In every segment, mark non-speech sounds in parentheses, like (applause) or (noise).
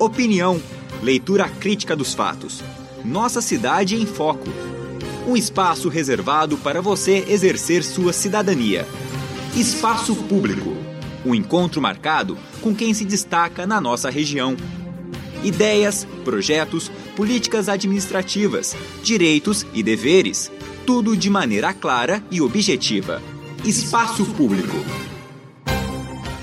Opinião, leitura crítica dos fatos. Nossa cidade em foco. Um espaço reservado para você exercer sua cidadania. Espaço Público. Um encontro marcado com quem se destaca na nossa região. Ideias, projetos, políticas administrativas, direitos e deveres. Tudo de maneira clara e objetiva. Espaço Público.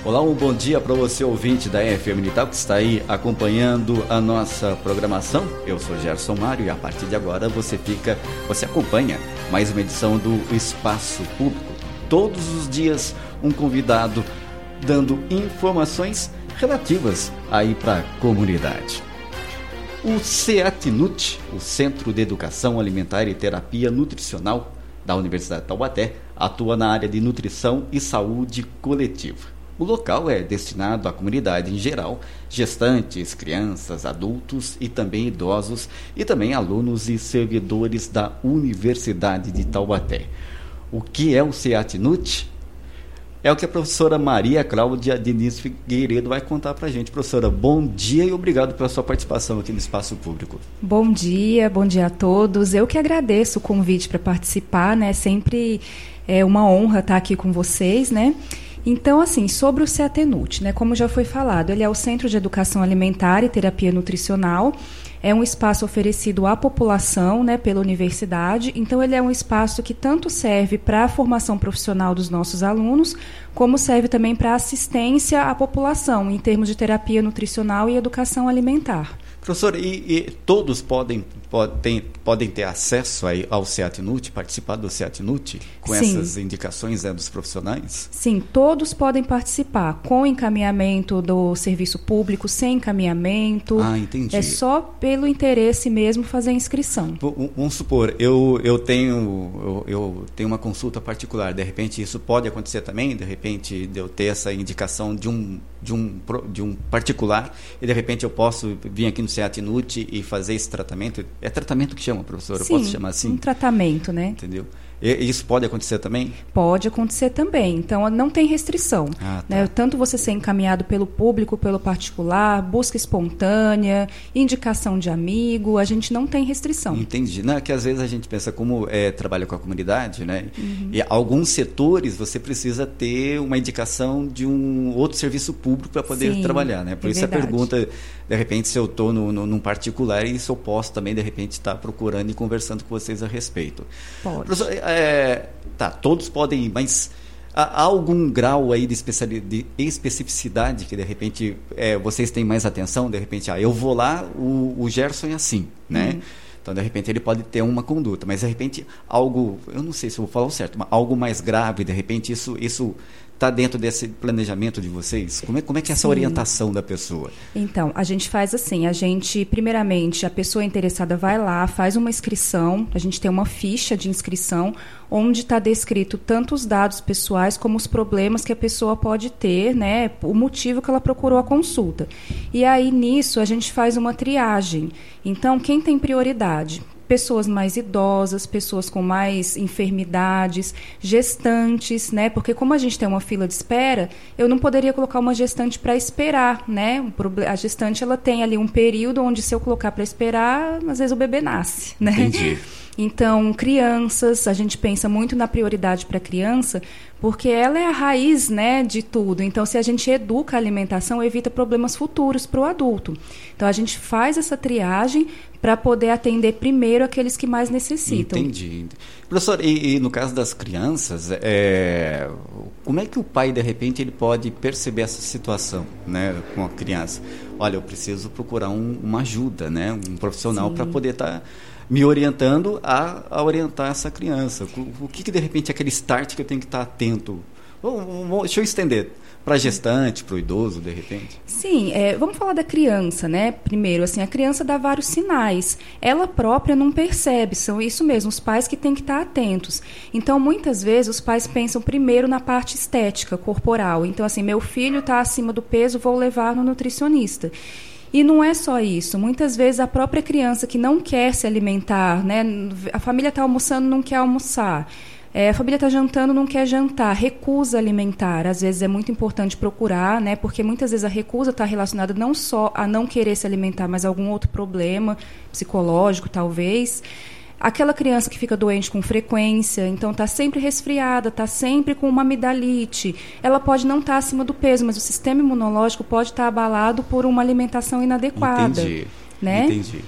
Olá, um bom dia para você, ouvinte da FM Militar, que está aí acompanhando a nossa programação. Eu sou Gerson Mário e a partir de agora você fica, você acompanha mais uma edição do Espaço Público. Todos os dias, um convidado dando informações relativas aí para a comunidade. O CEATNUT, o Centro de Educação Alimentar e Terapia Nutricional da Universidade de Taubaté, atua na área de nutrição e saúde coletiva. O local é destinado à comunidade em geral, gestantes, crianças, adultos e também idosos, e também alunos e servidores da Universidade de Taubaté. O que é o CEATNUT? É o que a professora Maria Cláudia Diniz Figueiredo vai contar para a gente. Professora, bom dia e obrigado pela sua participação aqui no Espaço Público. Bom dia, bom dia a todos. Eu que agradeço o convite para participar, né? Sempre é uma honra estar aqui com vocês, né? Então, assim, sobre o CEATENUT, né, como já foi falado, ele é o Centro de Educação Alimentar e Terapia Nutricional. É um espaço oferecido à população né, pela universidade, então ele é um espaço que tanto serve para a formação profissional dos nossos alunos, como serve também para assistência à população em termos de terapia nutricional e educação alimentar. Professor, e, e todos podem, podem, podem ter acesso aí ao CEATNUT, participar do CEATNUT, com Sim. essas indicações né, dos profissionais? Sim, todos podem participar, com encaminhamento do serviço público, sem encaminhamento. Ah, entendi. É só pelo interesse mesmo fazer a inscrição. Vamos supor, eu, eu, tenho, eu, eu tenho uma consulta particular, de repente isso pode acontecer também, de repente de eu ter essa indicação de um, de um, de um particular, e de repente eu posso vir aqui no CEATNUT e fazer esse tratamento. É tratamento que chama, professora? Sim, Eu posso chamar assim? um tratamento, né? Entendeu? Isso pode acontecer também? Pode acontecer também. Então, não tem restrição. Ah, tá. né? Tanto você ser encaminhado pelo público, pelo particular, busca espontânea, indicação de amigo, a gente não tem restrição. Entendi. Não, é que às vezes a gente pensa como é, trabalha com a comunidade, né? Uhum. E alguns setores você precisa ter uma indicação de um outro serviço público para poder Sim, trabalhar, né? Por é isso verdade. a pergunta, de repente, se eu estou no, no, num particular e se eu posso também, de repente, estar procurando e conversando com vocês a respeito. Pode. Professor, é, tá, todos podem ir, mas há algum grau aí de, de especificidade que de repente é, vocês têm mais atenção? De repente, ah, eu vou lá, o, o Gerson é assim, né? Uhum. Então, de repente, ele pode ter uma conduta, mas de repente, algo, eu não sei se eu vou falar o certo, mas algo mais grave, de repente, isso, isso está dentro desse planejamento de vocês? Como é, como é que é essa Sim. orientação da pessoa? Então, a gente faz assim, a gente, primeiramente, a pessoa interessada vai lá, faz uma inscrição, a gente tem uma ficha de inscrição, onde está descrito tanto os dados pessoais como os problemas que a pessoa pode ter, né, o motivo que ela procurou a consulta. E aí, nisso, a gente faz uma triagem. Então, quem tem prioridade? Pessoas mais idosas, pessoas com mais enfermidades, gestantes, né? Porque como a gente tem uma fila de espera, eu não poderia colocar uma gestante para esperar, né? A gestante ela tem ali um período onde se eu colocar para esperar, às vezes o bebê nasce, né? Entendi. (laughs) Então, crianças, a gente pensa muito na prioridade para a criança, porque ela é a raiz né, de tudo. Então, se a gente educa a alimentação, evita problemas futuros para o adulto. Então, a gente faz essa triagem para poder atender primeiro aqueles que mais necessitam. Entendi. Professor, e, e no caso das crianças, é, como é que o pai, de repente, ele pode perceber essa situação né, com a criança? Olha, eu preciso procurar um, uma ajuda, né, um profissional para poder estar... Tá me orientando a, a orientar essa criança. O, o que, que, de repente, é aquele start que eu tenho que estar atento? deixa eu estender para gestante, para o idoso, de repente? Sim, é, vamos falar da criança, né? Primeiro, assim, a criança dá vários sinais. Ela própria não percebe, são isso mesmo, os pais que têm que estar atentos. Então, muitas vezes, os pais pensam primeiro na parte estética, corporal. Então, assim, meu filho está acima do peso, vou levar no nutricionista. E não é só isso. Muitas vezes a própria criança que não quer se alimentar, né? A família está almoçando, não quer almoçar. É, a família está jantando, não quer jantar, recusa alimentar. Às vezes é muito importante procurar, né? Porque muitas vezes a recusa está relacionada não só a não querer se alimentar, mas a algum outro problema psicológico, talvez. Aquela criança que fica doente com frequência, então está sempre resfriada, está sempre com uma amidalite, ela pode não estar tá acima do peso, mas o sistema imunológico pode estar tá abalado por uma alimentação inadequada. Entendi. Né? Entendi.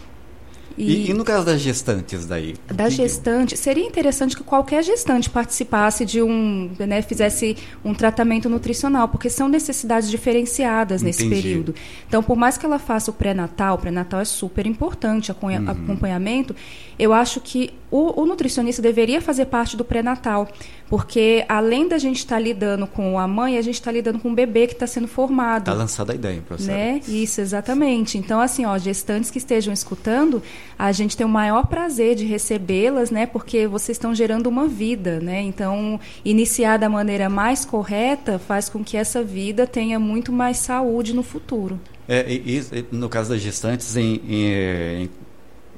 E, e, no caso das gestantes daí? Da gestante, seria interessante que qualquer gestante participasse de um, né, fizesse um tratamento nutricional, porque são necessidades diferenciadas nesse Entendi. período. Então, por mais que ela faça o pré-natal, o pré-natal é super importante, uhum. acompanhamento, eu acho que o, o nutricionista deveria fazer parte do pré-natal, porque além da gente estar tá lidando com a mãe, a gente está lidando com o bebê que está sendo formado. Está lançada a ideia, professora. Né? Isso, exatamente. Então, assim, ó, gestantes que estejam escutando, a gente tem o maior prazer de recebê-las, né? Porque vocês estão gerando uma vida, né? Então, iniciar da maneira mais correta faz com que essa vida tenha muito mais saúde no futuro. É, e, e, no caso das gestantes, em, em, em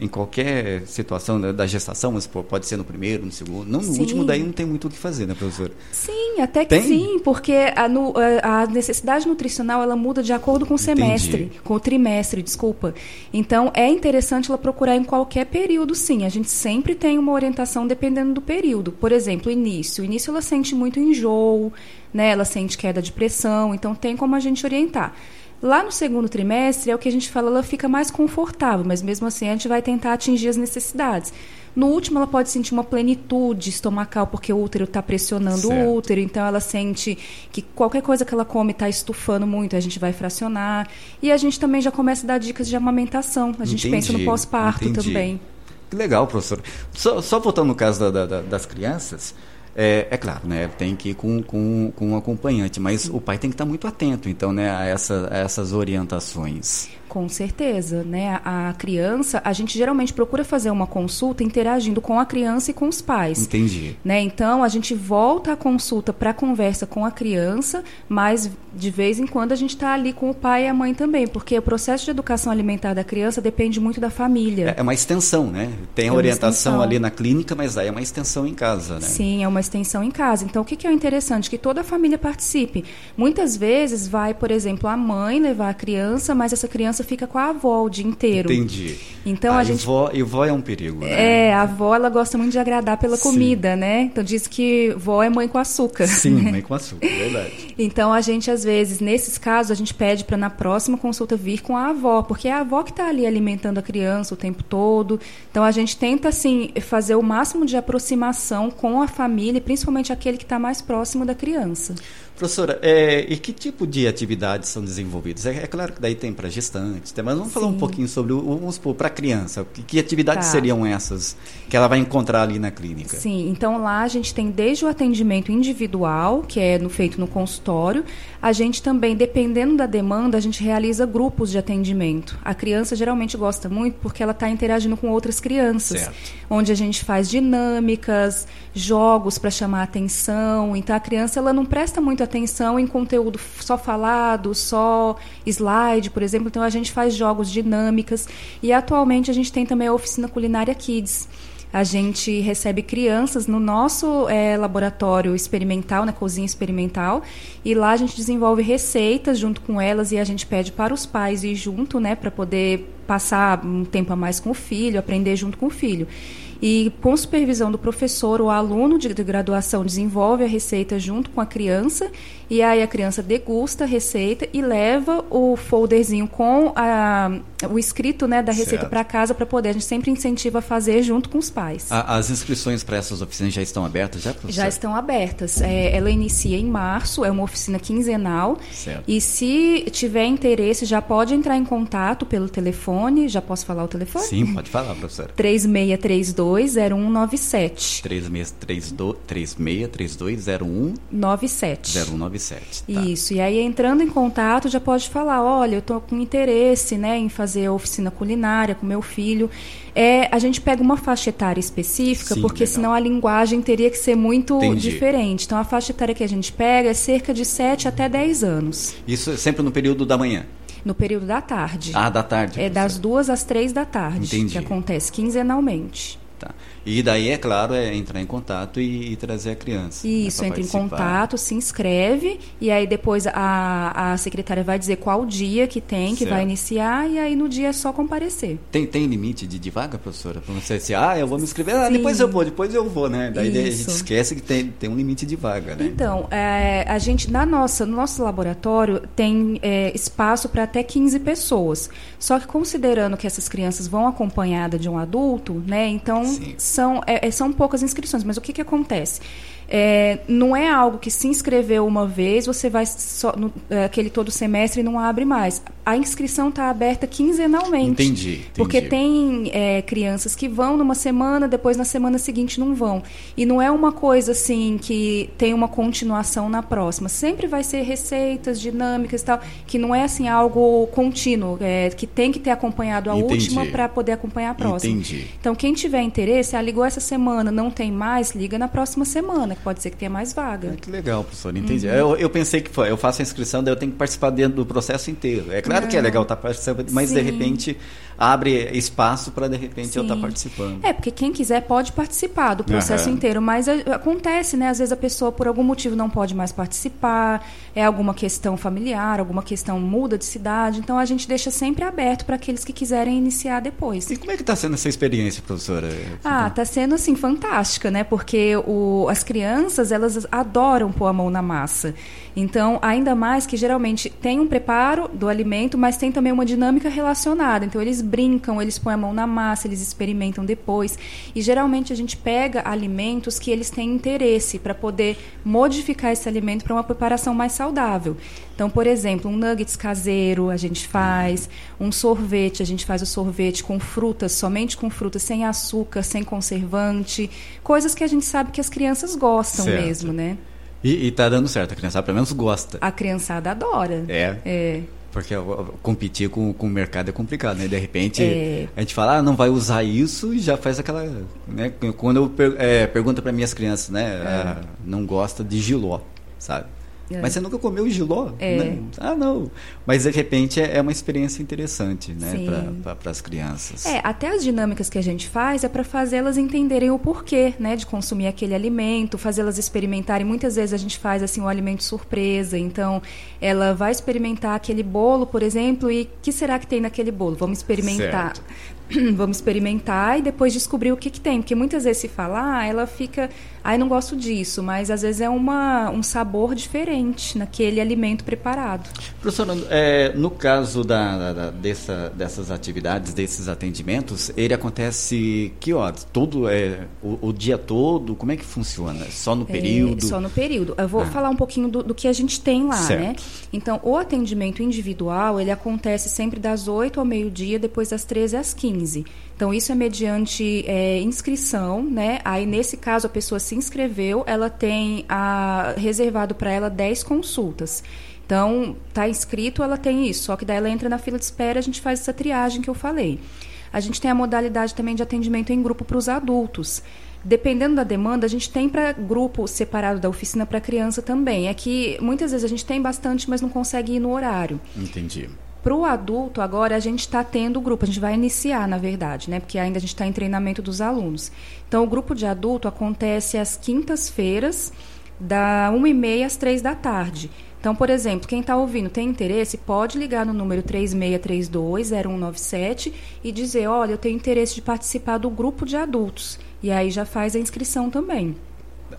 em qualquer situação da gestação, mas pode ser no primeiro, no segundo, não no sim. último, daí não tem muito o que fazer, né, professor? Sim, até que tem? sim, porque a, no, a, necessidade nutricional ela muda de acordo com o semestre, Entendi. com o trimestre, desculpa. Então é interessante ela procurar em qualquer período, sim. A gente sempre tem uma orientação dependendo do período. Por exemplo, início. O início ela sente muito enjoo, né? Ela sente queda de pressão, então tem como a gente orientar. Lá no segundo trimestre é o que a gente fala, ela fica mais confortável, mas mesmo assim a gente vai tentar atingir as necessidades. No último, ela pode sentir uma plenitude estomacal, porque o útero está pressionando certo. o útero, então ela sente que qualquer coisa que ela come está estufando muito, a gente vai fracionar. E a gente também já começa a dar dicas de amamentação. A gente entendi, pensa no pós-parto também. Que legal, professor. Só, só voltando no caso da, da, das crianças, é, é, claro, né, tem que ir com, com, com um acompanhante, mas o pai tem que estar muito atento, então, né, a, essa, a essas orientações. Com certeza, né? A criança, a gente geralmente procura fazer uma consulta interagindo com a criança e com os pais. Entendi. Né? Então a gente volta a consulta para a conversa com a criança, mas de vez em quando a gente está ali com o pai e a mãe também, porque o processo de educação alimentar da criança depende muito da família. É, é uma extensão, né? Tem a é orientação ali na clínica, mas aí é uma extensão em casa, né? Sim, é uma extensão em casa. Então o que, que é interessante? Que toda a família participe. Muitas vezes vai, por exemplo, a mãe levar a criança, mas essa criança fica com a avó o dia inteiro. Entendi. Então a, a gente. Vó, e vó é um perigo, né? É, a avó ela gosta muito de agradar pela Sim. comida, né? Então diz que vó é mãe com açúcar. Sim, né? (laughs) mãe com açúcar, verdade. Então a gente, às vezes, nesses casos, a gente pede para na próxima consulta vir com a avó, porque é a avó que está ali alimentando a criança o tempo todo. Então a gente tenta, assim, fazer o máximo de aproximação com a família, principalmente aquele que está mais próximo da criança. Professora, é, e que tipo de atividades são desenvolvidas? É, é claro que daí tem para gestantes, mas vamos Sim. falar um pouquinho sobre, vamos supor, para a criança. Que, que atividades tá. seriam essas que ela vai encontrar ali na clínica? Sim, então lá a gente tem desde o atendimento individual, que é no, feito no consultório, a gente também, dependendo da demanda, a gente realiza grupos de atendimento. A criança geralmente gosta muito porque ela está interagindo com outras crianças, certo. onde a gente faz dinâmicas, jogos para chamar atenção. Então a criança ela não presta muita atenção em conteúdo só falado, só slide, por exemplo. Então a gente faz jogos dinâmicas e atualmente a gente tem também a oficina culinária Kids a gente recebe crianças no nosso é, laboratório experimental, na cozinha experimental, e lá a gente desenvolve receitas junto com elas e a gente pede para os pais ir junto, né, para poder passar um tempo a mais com o filho, aprender junto com o filho. E com supervisão do professor, o aluno de graduação desenvolve a receita junto com a criança e aí a criança degusta a receita e leva o folderzinho com a, o escrito né, da receita para casa para poder. A gente sempre incentiva a fazer junto com os pais. as inscrições para essas oficinas já estão abertas, já, professor? Já estão abertas. É, ela inicia em março, é uma oficina quinzenal. Certo. E se tiver interesse, já pode entrar em contato pelo telefone. Já posso falar o telefone? Sim, pode falar, professora. 3632-0197. 3632-0197. 0197. Tá. Isso. E aí, entrando em contato, já pode falar: olha, eu estou com interesse né, em fazer oficina culinária com meu filho. É, a gente pega uma faixa etária específica, Sim, porque legal. senão a linguagem teria que ser muito Entendi. diferente. Então, a faixa etária que a gente pega é cerca de 7 até 10 anos. Isso é sempre no período da manhã? No período da tarde. Ah, da tarde. É das duas às três da tarde. Entendi. Que acontece quinzenalmente. E daí, é claro, é entrar em contato e, e trazer a criança. Né, Isso, né, entra em contato, se inscreve e aí depois a, a secretária vai dizer qual dia que tem, que certo. vai iniciar e aí no dia é só comparecer. Tem, tem limite de, de vaga, professora? Para você dizer, ah, eu vou me inscrever, ah, depois eu vou, depois eu vou, né? Daí Isso. a gente esquece que tem, tem um limite de vaga, né? Então, é, a gente, na nossa, no nosso laboratório, tem é, espaço para até 15 pessoas. Só que considerando que essas crianças vão acompanhadas de um adulto, né? Então, Sim são, é, é, são poucas inscrições, mas o que, que acontece? É, não é algo que se inscreveu uma vez, você vai só, no, é, aquele todo semestre e não abre mais. A inscrição está aberta quinzenalmente. Entendi. entendi. Porque tem é, crianças que vão numa semana, depois na semana seguinte não vão. E não é uma coisa assim que tem uma continuação na próxima. Sempre vai ser receitas, dinâmicas e tal, que não é assim algo contínuo, é, que tem que ter acompanhado a entendi. última para poder acompanhar a próxima. Entendi. Então, quem tiver interesse, ah, ligou essa semana, não tem mais, liga na próxima semana pode ser que tenha mais vaga. Ah, que legal, professor, entendi. Uhum. Eu, eu, pensei que foi, eu faço a inscrição, daí eu tenho que participar dentro do processo inteiro. É claro que é legal estar participando, mas Sim. de repente abre espaço para de repente Sim. eu estar participando. É, porque quem quiser pode participar do processo uhum. inteiro, mas acontece, né? Às vezes a pessoa por algum motivo não pode mais participar, é alguma questão familiar, alguma questão muda de cidade, então a gente deixa sempre aberto para aqueles que quiserem iniciar depois. E como é que está sendo essa experiência, professora? Ah, está sendo assim fantástica, né? Porque o, as crianças elas adoram pôr a mão na massa. Então, ainda mais que geralmente tem um preparo do alimento, mas tem também uma dinâmica relacionada. Então, eles brincam, eles põem a mão na massa, eles experimentam depois. E geralmente a gente pega alimentos que eles têm interesse para poder modificar esse alimento para uma preparação mais saudável. Então, por exemplo, um nuggets caseiro a gente faz, um sorvete, a gente faz o sorvete com frutas, somente com frutas, sem açúcar, sem conservante, coisas que a gente sabe que as crianças gostam certo. mesmo, né? E, está dando certo, a criançada pelo menos gosta. A criançada adora. É. É. Porque competir com, com o mercado é complicado, né? De repente é. a gente fala, ah, não vai usar isso e já faz aquela. Né? Quando eu per, é, pergunto para minhas crianças, né? É. Ah, não gosta de giló, sabe? É. Mas você nunca comeu giló? É. Né? Ah, não. Mas de repente é, é uma experiência interessante, né, para as crianças. É, até as dinâmicas que a gente faz é para fazê-las entenderem o porquê, né, de consumir aquele alimento, fazê-las experimentarem. Muitas vezes a gente faz assim um alimento surpresa, então ela vai experimentar aquele bolo, por exemplo, e que será que tem naquele bolo? Vamos experimentar. Certo. (clears throat) vamos experimentar e depois descobrir o que, que tem. Porque muitas vezes se fala, ah, ela fica, ai, ah, não gosto disso, mas às vezes é uma, um sabor diferente naquele alimento preparado. Professora, é, no caso da, da, dessa, dessas atividades, desses atendimentos, ele acontece que horas? Todo, é, o, o dia todo? Como é que funciona? Só no é, período? É, só no período. Eu vou ah. falar um pouquinho do, do, que a gente tem lá, certo. né? Então, o atendimento individual, ele acontece sempre das 8 ao meio-dia, depois das 13 às 15. 15. Então, isso é mediante é, inscrição, né? Aí, nesse caso, a pessoa se inscreveu, ela tem a, reservado para ela 10 consultas. Então, está inscrito, ela tem isso. Só que daí ela entra na fila de espera, a gente faz essa triagem que eu falei. A gente tem a modalidade também de atendimento em grupo para os adultos. Dependendo da demanda, a gente tem para grupo separado da oficina para criança também. É que muitas vezes a gente tem bastante, mas não consegue ir no horário. Entendi. Para o adulto, agora a gente está tendo o grupo, a gente vai iniciar, na verdade, né? Porque ainda a gente está em treinamento dos alunos. Então, o grupo de adulto acontece às quintas-feiras, da 1h30 às 3 da tarde. Então, por exemplo, quem está ouvindo tem interesse, pode ligar no número 3632-0197 e dizer: olha, eu tenho interesse de participar do grupo de adultos. E aí já faz a inscrição também.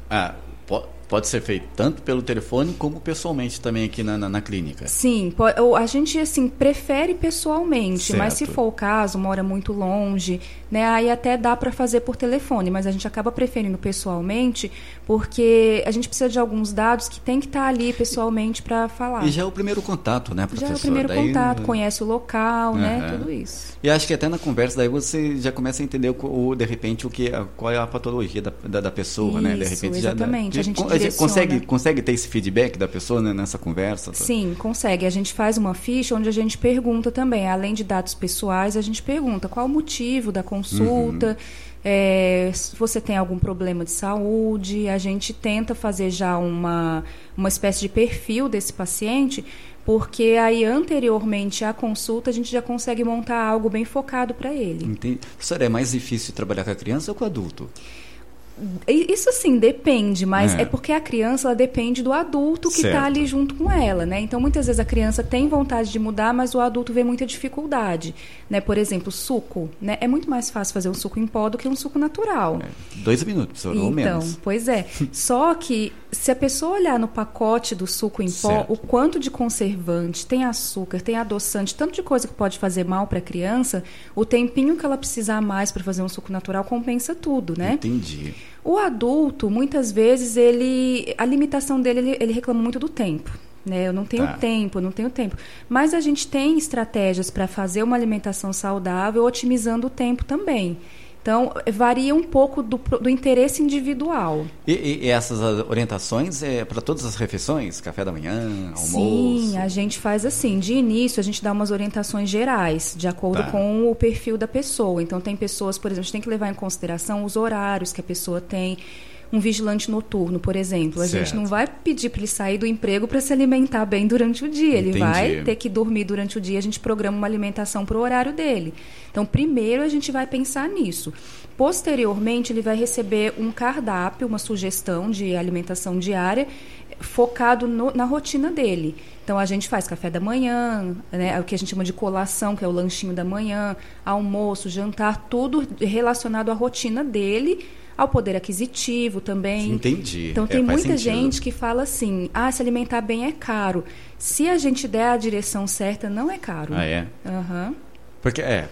Ah, pode ser feito tanto pelo telefone como pessoalmente também aqui na, na, na clínica. Sim, a gente assim prefere pessoalmente, certo. mas se for o caso, mora muito longe, né, aí até dá para fazer por telefone, mas a gente acaba preferindo pessoalmente porque a gente precisa de alguns dados que tem que estar tá ali pessoalmente para falar. E já é o primeiro contato, né, professor? Já é o primeiro daí... contato, conhece o local, uhum. né, tudo isso. E acho que até na conversa daí você já começa a entender o, o de repente o que qual é a patologia da, da, da pessoa, isso, né? De repente exatamente. já a gente consegue, consegue ter esse feedback da pessoa né, nessa conversa? Sim, consegue. A gente faz uma ficha onde a gente pergunta também, além de dados pessoais, a gente pergunta qual o motivo da consulta. Uhum. É, se você tem algum problema de saúde, a gente tenta fazer já uma, uma espécie de perfil desse paciente porque aí anteriormente à consulta a gente já consegue montar algo bem focado para ele. Entendi. É mais difícil trabalhar com a criança ou com o adulto? Isso sim, depende, mas é. é, porque a criança ela depende do adulto que está ali junto com ela, né? Então, muitas vezes a criança tem vontade de mudar, mas o adulto vê muita dificuldade, né? Por exemplo, suco, né? É muito mais fácil fazer um suco em pó do que um suco natural. É. Dois minutos, ou então, menos. Então, pois é. (laughs) Só que se a pessoa olhar no pacote do suco em pó, certo. o quanto de conservante, tem açúcar, tem adoçante, tanto de coisa que pode fazer mal para a criança, o tempinho que ela precisar mais para fazer um suco natural compensa tudo, né? Entendi. O adulto, muitas vezes, ele a limitação dele, ele, ele reclama muito do tempo. Né? Eu não tenho tá. tempo, eu não tenho tempo. Mas a gente tem estratégias para fazer uma alimentação saudável, otimizando o tempo também. Então, varia um pouco do, do interesse individual. E, e, essas orientações é para todas as refeições? Café da manhã, almoço? Sim, a gente faz assim. De início, a gente dá umas orientações gerais, de acordo tá. com o perfil da pessoa. Então, tem pessoas, por exemplo, a gente tem que levar em consideração os horários que a pessoa tem um vigilante noturno, por exemplo. A certo. gente não vai pedir para ele sair do emprego para se alimentar bem durante o dia. Ele Entendi. vai ter que dormir durante o dia. A gente programa uma alimentação para o horário dele. Então, primeiro a gente vai pensar nisso. Posteriormente, ele vai receber um cardápio, uma sugestão de alimentação diária focado no, na rotina dele. Então a gente faz café da manhã, né, o que a gente chama de colação, que é o lanchinho da manhã, almoço, jantar, tudo relacionado à rotina dele ao poder aquisitivo também. Entendi. Então tem é, muita gente que fala assim: ah, se alimentar bem é caro. Se a gente der a direção certa, não é caro. Ah, é? Aham. Uhum. Porque, é,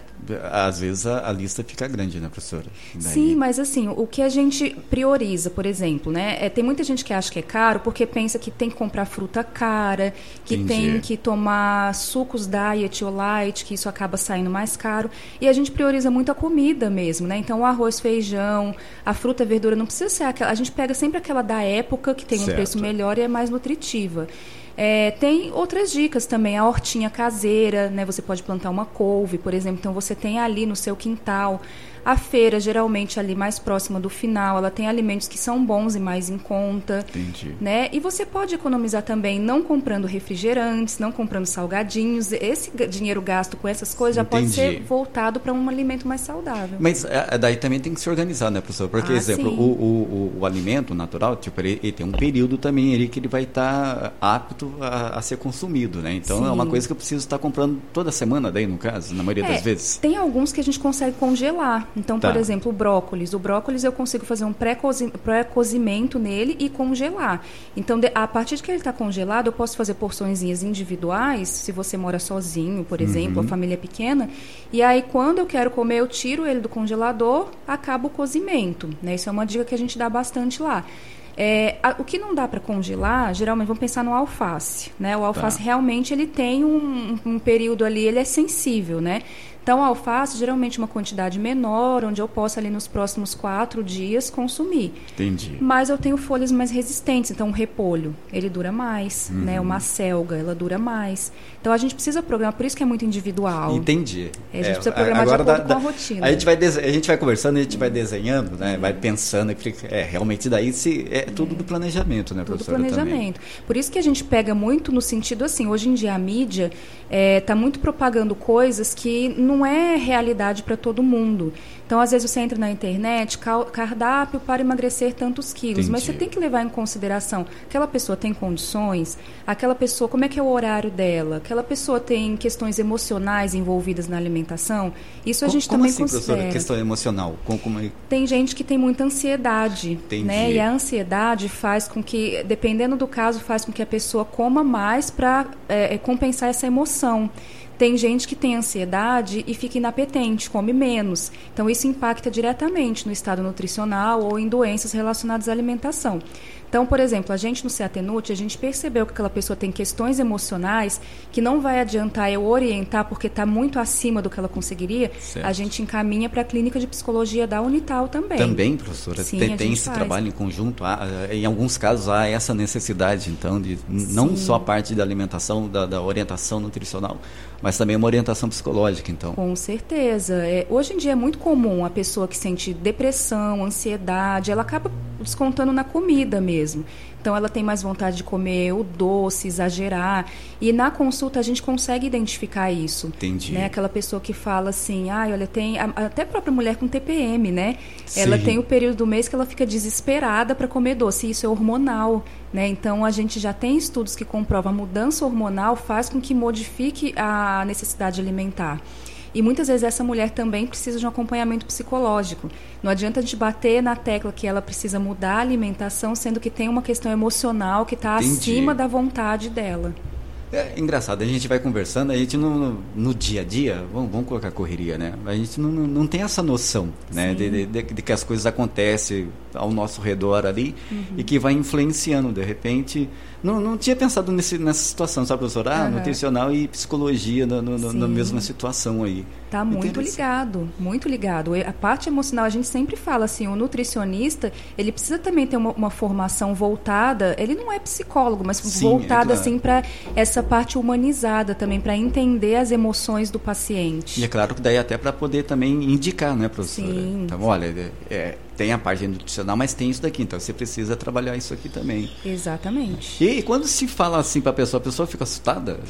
às vezes a, a, lista fica grande, né, professora? Daí... Sim, mas assim, o que a gente prioriza, por exemplo, né? É, tem muita gente que acha que é caro porque pensa que tem que comprar fruta cara, que Entendi. tem que tomar sucos diet ou light, que isso acaba saindo mais caro. E a gente prioriza muito a comida mesmo, né? Então, o arroz, feijão, a fruta, a verdura, não precisa ser aquela. A gente pega sempre aquela da época que tem certo. um preço melhor e é mais nutritiva. É, tem outras dicas também, a hortinha caseira, né? Você pode plantar uma couve, por exemplo, então você tem ali no seu quintal a feira, geralmente ali mais próxima do final, ela tem alimentos que são bons e mais em conta. Entendi. Né? E você pode economizar também não comprando refrigerantes, não comprando salgadinhos. Esse dinheiro gasto com essas coisas já Entendi. pode ser voltado para um alimento mais saudável. Mas é, é, daí também tem que se organizar, né, professor? Porque, ah, exemplo, o, o, o, alimento natural, tipo, ele, ele, tem um período também ali que ele vai estar tá apto a, a, ser consumido, né? Então sim. é uma coisa que eu preciso estar comprando toda semana daí, no caso, na maioria é, das vezes. Tem alguns que a gente consegue congelar. Então, tá. por exemplo, o brócolis. O brócolis eu consigo fazer um pré-cozimento nele e congelar. Então, a partir de que ele está congelado, eu posso fazer porçõezinhas individuais, se você mora sozinho, por exemplo, uhum. a família é pequena. E aí, quando eu quero comer, eu tiro ele do congelador, acaba o cozimento. Né? Isso é uma dica que a gente dá bastante lá. É, a, o que não dá para congelar, geralmente vamos pensar no alface, né? O alface tá. realmente ele tem um, um, período ali, ele é sensível, né? Então, a alface, geralmente uma quantidade menor, onde eu posso ali nos próximos quatro dias consumir. Entendi. Mas eu tenho folhas mais resistentes. Então, o repolho, ele dura mais, uhum. né? Uma selga, ela dura mais. Então, a gente precisa programar, por isso que é muito individual. Entendi. É, a gente é, precisa programar de acordo da, com a rotina. A gente, vai a gente vai conversando, a gente vai desenhando, né? Vai pensando. É, realmente daí se, é tudo do planejamento, né, professora? Tudo planejamento. Também. Por isso que a gente pega muito no sentido assim, hoje em dia a mídia está é, muito propagando coisas que não é realidade para todo mundo. Então, às vezes você entra na internet, cardápio para emagrecer tantos quilos, Entendi. mas você tem que levar em consideração aquela pessoa tem condições, aquela pessoa, como é que é o horário dela, aquela pessoa tem questões emocionais envolvidas na alimentação. Isso a gente também assim, considera. Questão emocional? Como, como é? Tem gente que tem muita ansiedade, Entendi. né? E a ansiedade faz com que, dependendo do caso, faz com que a pessoa coma mais para é, é, compensar essa emoção educação. Tem gente que tem ansiedade e fica inapetente, come menos. Então, isso impacta diretamente no estado nutricional ou em doenças relacionadas à alimentação. Então, por exemplo, a gente no Ceatenute, a gente percebeu que aquela pessoa tem questões emocionais que não vai adiantar eu orientar porque está muito acima do que ela conseguiria, certo. a gente encaminha para a clínica de psicologia da Unital também. Também, professora? Sim, tem, tem esse faz. trabalho em conjunto? Há, em alguns casos há essa necessidade, então, de Sim. não só a parte da alimentação, da, da orientação nutricional, mas também uma orientação psicológica, então. Com certeza. É, hoje em dia é muito comum a pessoa que sente depressão, ansiedade, ela acaba descontando na comida mesmo. Então ela tem mais vontade de comer o doce, exagerar. E na consulta a gente consegue identificar isso. Entendi. Né? Aquela pessoa que fala assim, ah, olha, tem. Até a própria mulher com TPM, né? Sim. Ela tem o período do mês que ela fica desesperada para comer doce. Isso é hormonal. Né? Então a gente já tem estudos que comprovam a mudança hormonal faz com que modifique a necessidade alimentar. E muitas vezes essa mulher também precisa de um acompanhamento psicológico. Não adianta a gente bater na tecla que ela precisa mudar a alimentação, sendo que tem uma questão emocional que está acima da vontade dela. É engraçado, a gente vai conversando, a gente no, no dia a dia, vamos, vamos colocar correria, né? A gente não, não tem essa noção, né? De, de, de, de, que as coisas acontecem ao nosso redor ali uhum. e que vai influenciando, de repente não, não tinha pensado nesse, nessa situação, sabe, professora? Ah, uhum. nutricional e psicologia no, no, na mesma situação aí. Tá muito ligado, muito ligado. A parte emocional, a gente sempre fala assim, o nutricionista, ele precisa também ter uma, uma formação voltada, ele não é psicólogo, mas Sim, voltada é claro. assim para essa parte humanizada também, para entender as emoções do paciente. E é claro que daí até para poder também indicar, né, professora? Sim. Então, olha, é, é tem a parte nutricional, mas tem isso daqui, então você precisa trabalhar isso aqui também. Exatamente. E, e quando se fala assim para a pessoa, a pessoa fica assustada?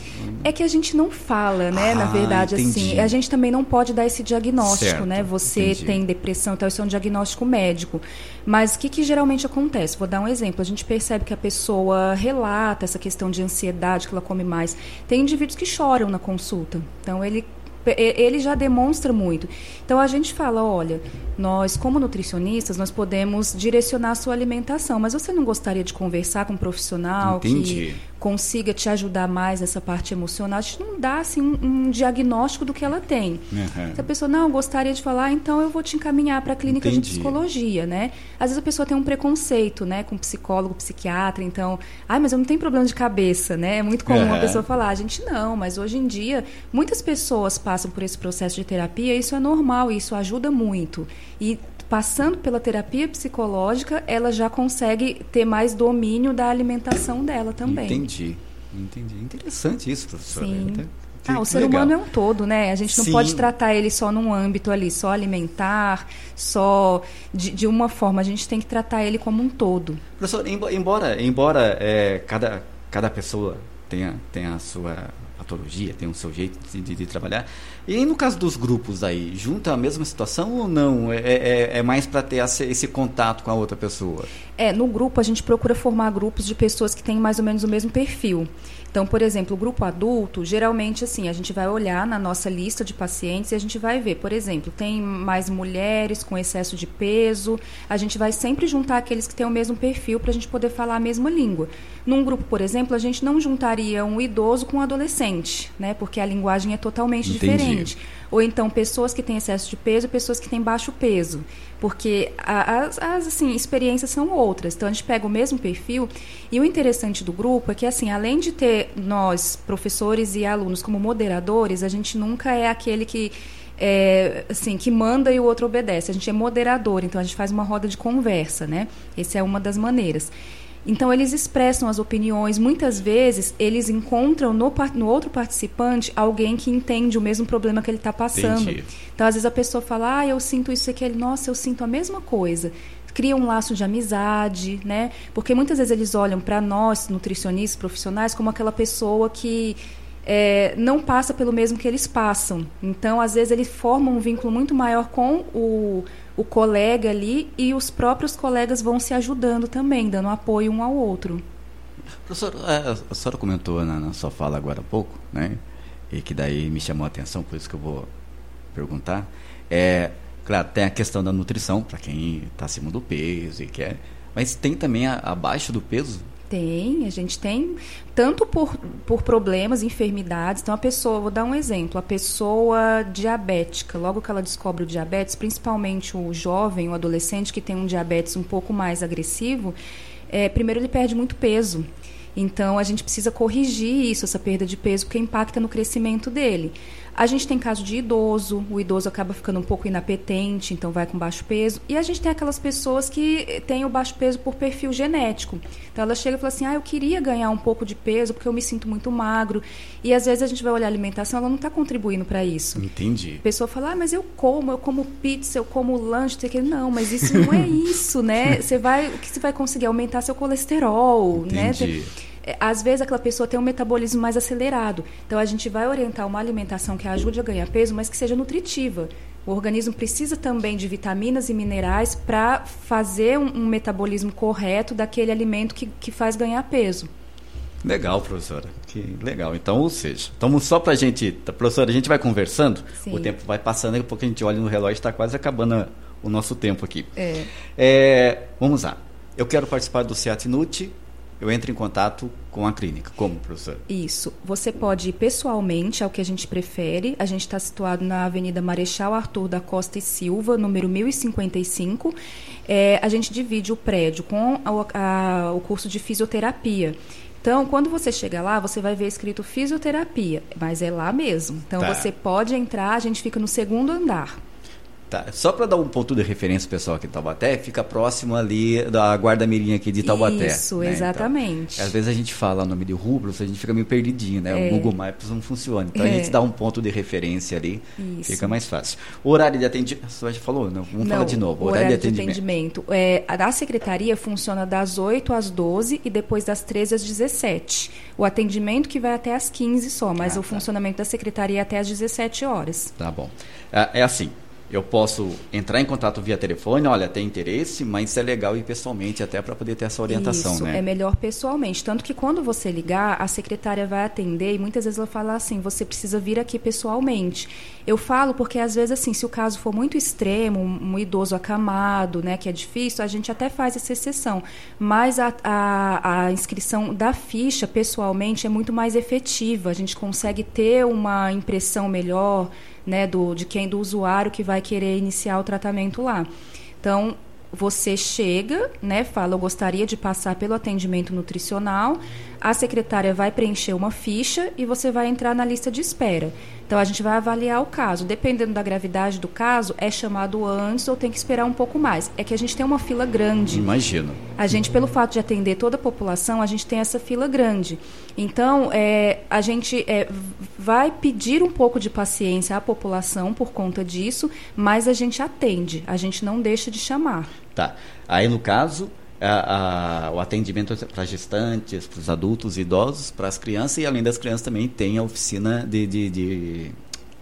É que a gente não fala, né, ah, na verdade, assim. entendi. assim. A gente também não pode dar esse diagnóstico, certo, né? Você entendi. tem depressão, então isso é um diagnóstico médico. Mas o que, que geralmente acontece? Vou dar um exemplo. A gente percebe que a pessoa relata essa questão de ansiedade, que ela come mais. Tem indivíduos que choram na consulta. Então ele ele já demonstra muito. Então a gente fala, olha, nós como nutricionistas nós podemos direcionar a sua alimentação, mas você não gostaria de conversar com um profissional Entendi. que consiga te ajudar mais nessa parte emocional? A gente não dá assim um, um diagnóstico do que ela tem. Uhum. Se a pessoa não gostaria de falar, então eu vou te encaminhar para a clínica Entendi. de psicologia, né? Às vezes a pessoa tem um preconceito, né, com psicólogo, psiquiatra, então, ai, mas eu não tenho problema de cabeça, né? É muito comum uhum. a pessoa falar, a gente não, mas hoje em dia muitas pessoas passam por esse processo de terapia, isso é normal, isso ajuda muito. E passando pela terapia psicológica, ela já consegue ter mais domínio da alimentação dela também. Entendi. Entendi. Interessante isso, professora. Sim. Ah, o ser legal. humano é um todo, né? A gente não Sim. pode tratar ele só num âmbito ali, só alimentar, só de, de, uma forma. A gente tem que tratar ele como um todo. Professor, embora, embora é, cada, cada pessoa tenha, tenha a sua patologia, tem o seu jeito de, de, trabalhar. E no caso dos grupos aí, junta a mesma situação ou não? É, é, é mais para ter esse, esse, contato com a outra pessoa? É, no grupo a gente procura formar grupos de pessoas que têm mais ou menos o mesmo perfil. Então, por exemplo, o grupo adulto, geralmente assim, a gente vai olhar na nossa lista de pacientes e a gente vai ver, por exemplo, tem mais mulheres com excesso de peso, a gente vai sempre juntar aqueles que têm o mesmo perfil para a gente poder falar a mesma língua. Num grupo, por exemplo, a gente não juntaria um idoso com um adolescente, né? Porque a linguagem é totalmente Entendi. diferente. Ou então pessoas que têm excesso de peso e pessoas que têm baixo peso porque as, as assim, experiências são outras. Então a gente pega o mesmo perfil e o interessante do grupo é que assim, além de ter nós professores e alunos como moderadores, a gente nunca é aquele que é, assim, que manda e o outro obedece. A gente é moderador, então a gente faz uma roda de conversa, né? Essa é uma das maneiras. Então, eles expressam as opiniões. Muitas vezes, eles encontram no, no outro participante alguém que entende o mesmo problema que ele está passando. Entendi. Então, às vezes, a pessoa fala, ah, eu sinto isso aqui. Ele, nossa, eu sinto a mesma coisa. Cria um laço de amizade, né? Porque muitas vezes eles olham para nós, nutricionistas, profissionais, como aquela pessoa que é, não passa pelo mesmo que eles passam. Então, às vezes, eles formam um vínculo muito maior com o o colega ali e os próprios colegas vão se ajudando também, dando apoio um ao outro. Professor, é, a senhora comentou na, na, sua fala agora há pouco, né? E que daí me chamou a atenção, por isso que eu vou perguntar. É, claro, tem a questão da nutrição, para quem está acima do peso e quer. Mas tem também a, abaixo do peso tem, a gente tem, tanto por, por problemas, enfermidades. Então, a pessoa, vou dar um exemplo, a pessoa diabética, logo que ela descobre o diabetes, principalmente o jovem, o adolescente que tem um diabetes um pouco mais agressivo, é, primeiro ele perde muito peso. Então, a gente precisa corrigir isso, essa perda de peso, porque impacta no crescimento dele. A gente tem caso de idoso, o idoso acaba ficando um pouco inapetente, então vai com baixo peso. E a gente tem aquelas pessoas que têm o baixo peso por perfil genético. Então ela chega e fala assim: ah, eu queria ganhar um pouco de peso porque eu me sinto muito magro. E às vezes a gente vai olhar a alimentação, ela não está contribuindo para isso. Entendi. A pessoa fala: ah, mas eu como, eu como pizza, eu como lanche, tem que não, mas isso não é (laughs) isso, né? Você vai, o que você vai conseguir aumentar seu colesterol, Entendi. né? É, às vezes aquela pessoa tem um metabolismo mais acelerado. Então a gente vai orientar uma alimentação que ajude a ganhar peso, mas que seja nutritiva. O organismo precisa também de vitaminas e minerais para fazer um, um, metabolismo correto daquele alimento que, que faz ganhar peso. Legal, professora. Que legal. Então, ou seja, estamos só para a gente. Professora, a gente vai conversando, Sim. o tempo vai passando, daqui a pouco a gente olha no relógio está quase acabando o nosso tempo aqui. É. É, vamos lá. Eu quero participar do Nut eu entro em contato com a clínica. Como, professor? Isso. Você pode ir pessoalmente, é o que a gente prefere. A gente está situado na Avenida Marechal Arthur da Costa e Silva, número 1055. É, a gente divide o prédio com a, a, o curso de fisioterapia. Então, quando você chega lá, você vai ver escrito fisioterapia, mas é lá mesmo. Então, tá. você pode entrar, a gente fica no segundo andar. Tá. Só para dar um ponto de referência pessoal aqui em Taubaté, fica próximo ali da Guarda Mirim aqui de Taubaté. Isso, né? exatamente. Então, às vezes a gente fala o nome de Rubros, a gente fica meio perdidinho, né? É. O Google Maps não funciona. Então é. a gente dá um ponto de referência ali, Isso. fica mais fácil. Horário de atendimento, você já falou, não? Vamos não, falar de novo. Horário, horário de atendimento. De atendimento. É, a secretaria funciona das 8 às 12 e depois das 13 às 17. O atendimento que vai até às 15 só, mas ah, o tá. funcionamento da secretaria é até às 17 horas. Tá bom. É, é assim, eu posso entrar em contato via telefone, olha, tem interesse, mas é legal ir pessoalmente até para poder ter essa orientação, Isso, né? é melhor pessoalmente. Tanto que quando você ligar, a secretária vai atender e muitas vezes ela fala assim, você precisa vir aqui pessoalmente. Eu falo porque às vezes assim, se o caso for muito extremo, um, idoso acamado, né, que é difícil, a gente até faz essa exceção. Mas a, a, a inscrição da ficha pessoalmente é muito mais efetiva. A gente consegue ter uma impressão melhor né, do, de quem do usuário que vai querer iniciar o tratamento lá. Então, você chega, né, fala, eu gostaria de passar pelo atendimento nutricional, a secretária vai preencher uma ficha e você vai entrar na lista de espera. Então a gente vai avaliar o caso. Dependendo da gravidade do caso, é chamado antes ou tem que esperar um pouco mais. É que a gente tem uma fila grande. Imagino. A gente, pelo fato de atender toda a população, a gente tem essa fila grande. Então, é, a gente é, vai pedir um pouco de paciência à população por conta disso, mas a gente atende, a gente não deixa de chamar. Tá. Aí, no caso, a, a, o atendimento para gestantes, para os adultos, idosos, para as crianças e além das crianças também tem a oficina de, de, de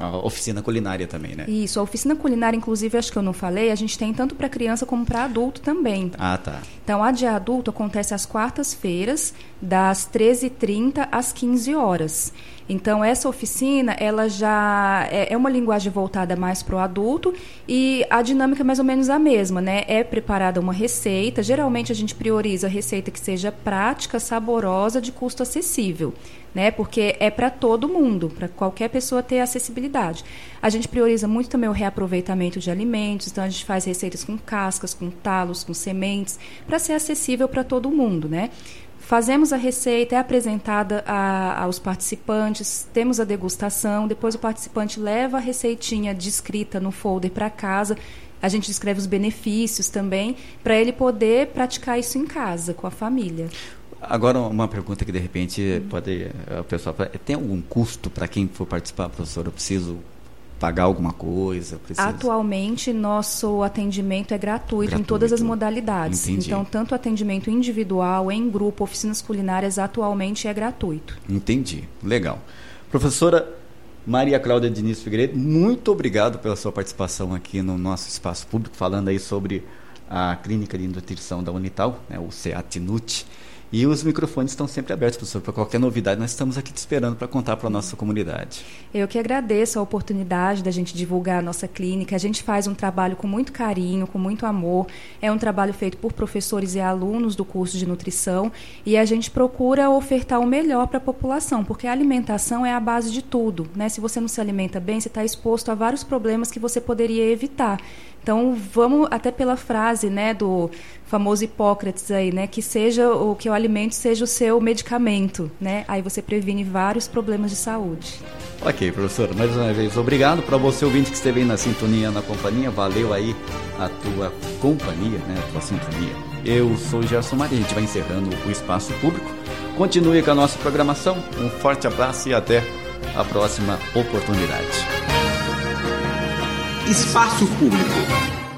a oficina culinária também, né? Isso, a oficina culinária, inclusive, acho que eu não falei, a gente tem tanto para criança como para adulto também. Ah, tá. Então, a de adulto acontece às quartas-feiras, das 13h30 às 15 horas. Então, essa oficina, ela já é, é uma linguagem voltada mais para o adulto e a dinâmica é mais ou menos a mesma, né? É preparada uma receita, geralmente a gente prioriza a receita que seja prática, saborosa, de custo acessível, né? Porque é para todo mundo, para qualquer pessoa ter acessibilidade. A gente prioriza muito também o reaproveitamento de alimentos, então a gente faz receitas com cascas, com talos, com sementes, para ser acessível para todo mundo, né? Fazemos a receita, é apresentada a, aos participantes, temos a degustação, depois o participante leva a receitinha descrita no folder para casa. A gente descreve os benefícios também, para ele poder praticar isso em casa, com a família. Agora, uma pergunta que de repente pode a pessoa tem algum custo para quem for participar, professor? Eu preciso pagar alguma coisa? Precisa... Atualmente, nosso atendimento é gratuito, gratuito. em todas as modalidades. Entendi. Então, tanto atendimento individual, em grupo, oficinas culinárias, atualmente é gratuito. Entendi. Legal. Professora Maria Cláudia Diniz Figueiredo, muito obrigado pela sua participação aqui no nosso espaço público, falando aí sobre a Clínica de Nutrição da Unital, né, o CEATNUT. E os microfones estão sempre abertos, professor. Para qualquer novidade, nós estamos aqui te esperando para contar para a nossa comunidade. Eu que agradeço a oportunidade da gente divulgar a nossa clínica. A gente faz um trabalho com muito carinho, com muito amor. É um trabalho feito por professores e alunos do curso de nutrição e a gente procura ofertar o melhor para a população, porque a alimentação é a base de tudo. Né? Se você não se alimenta bem, você está exposto a vários problemas que você poderia evitar. Então, vamos até pela frase né, do famoso Hipócrates aí, né, que seja o que o alimento seja o seu medicamento, né? Aí você previne vários problemas de saúde. Ok, professora, mais uma vez, obrigado para você ouvinte que esteve aí na sintonia, na companhia, valeu aí a tua companhia, né, a tua sintonia. Eu sou Gerson Maria, a gente vai encerrando o Espaço Público. Continue com a nossa programação, um forte abraço e até a próxima oportunidade. Espaço Público.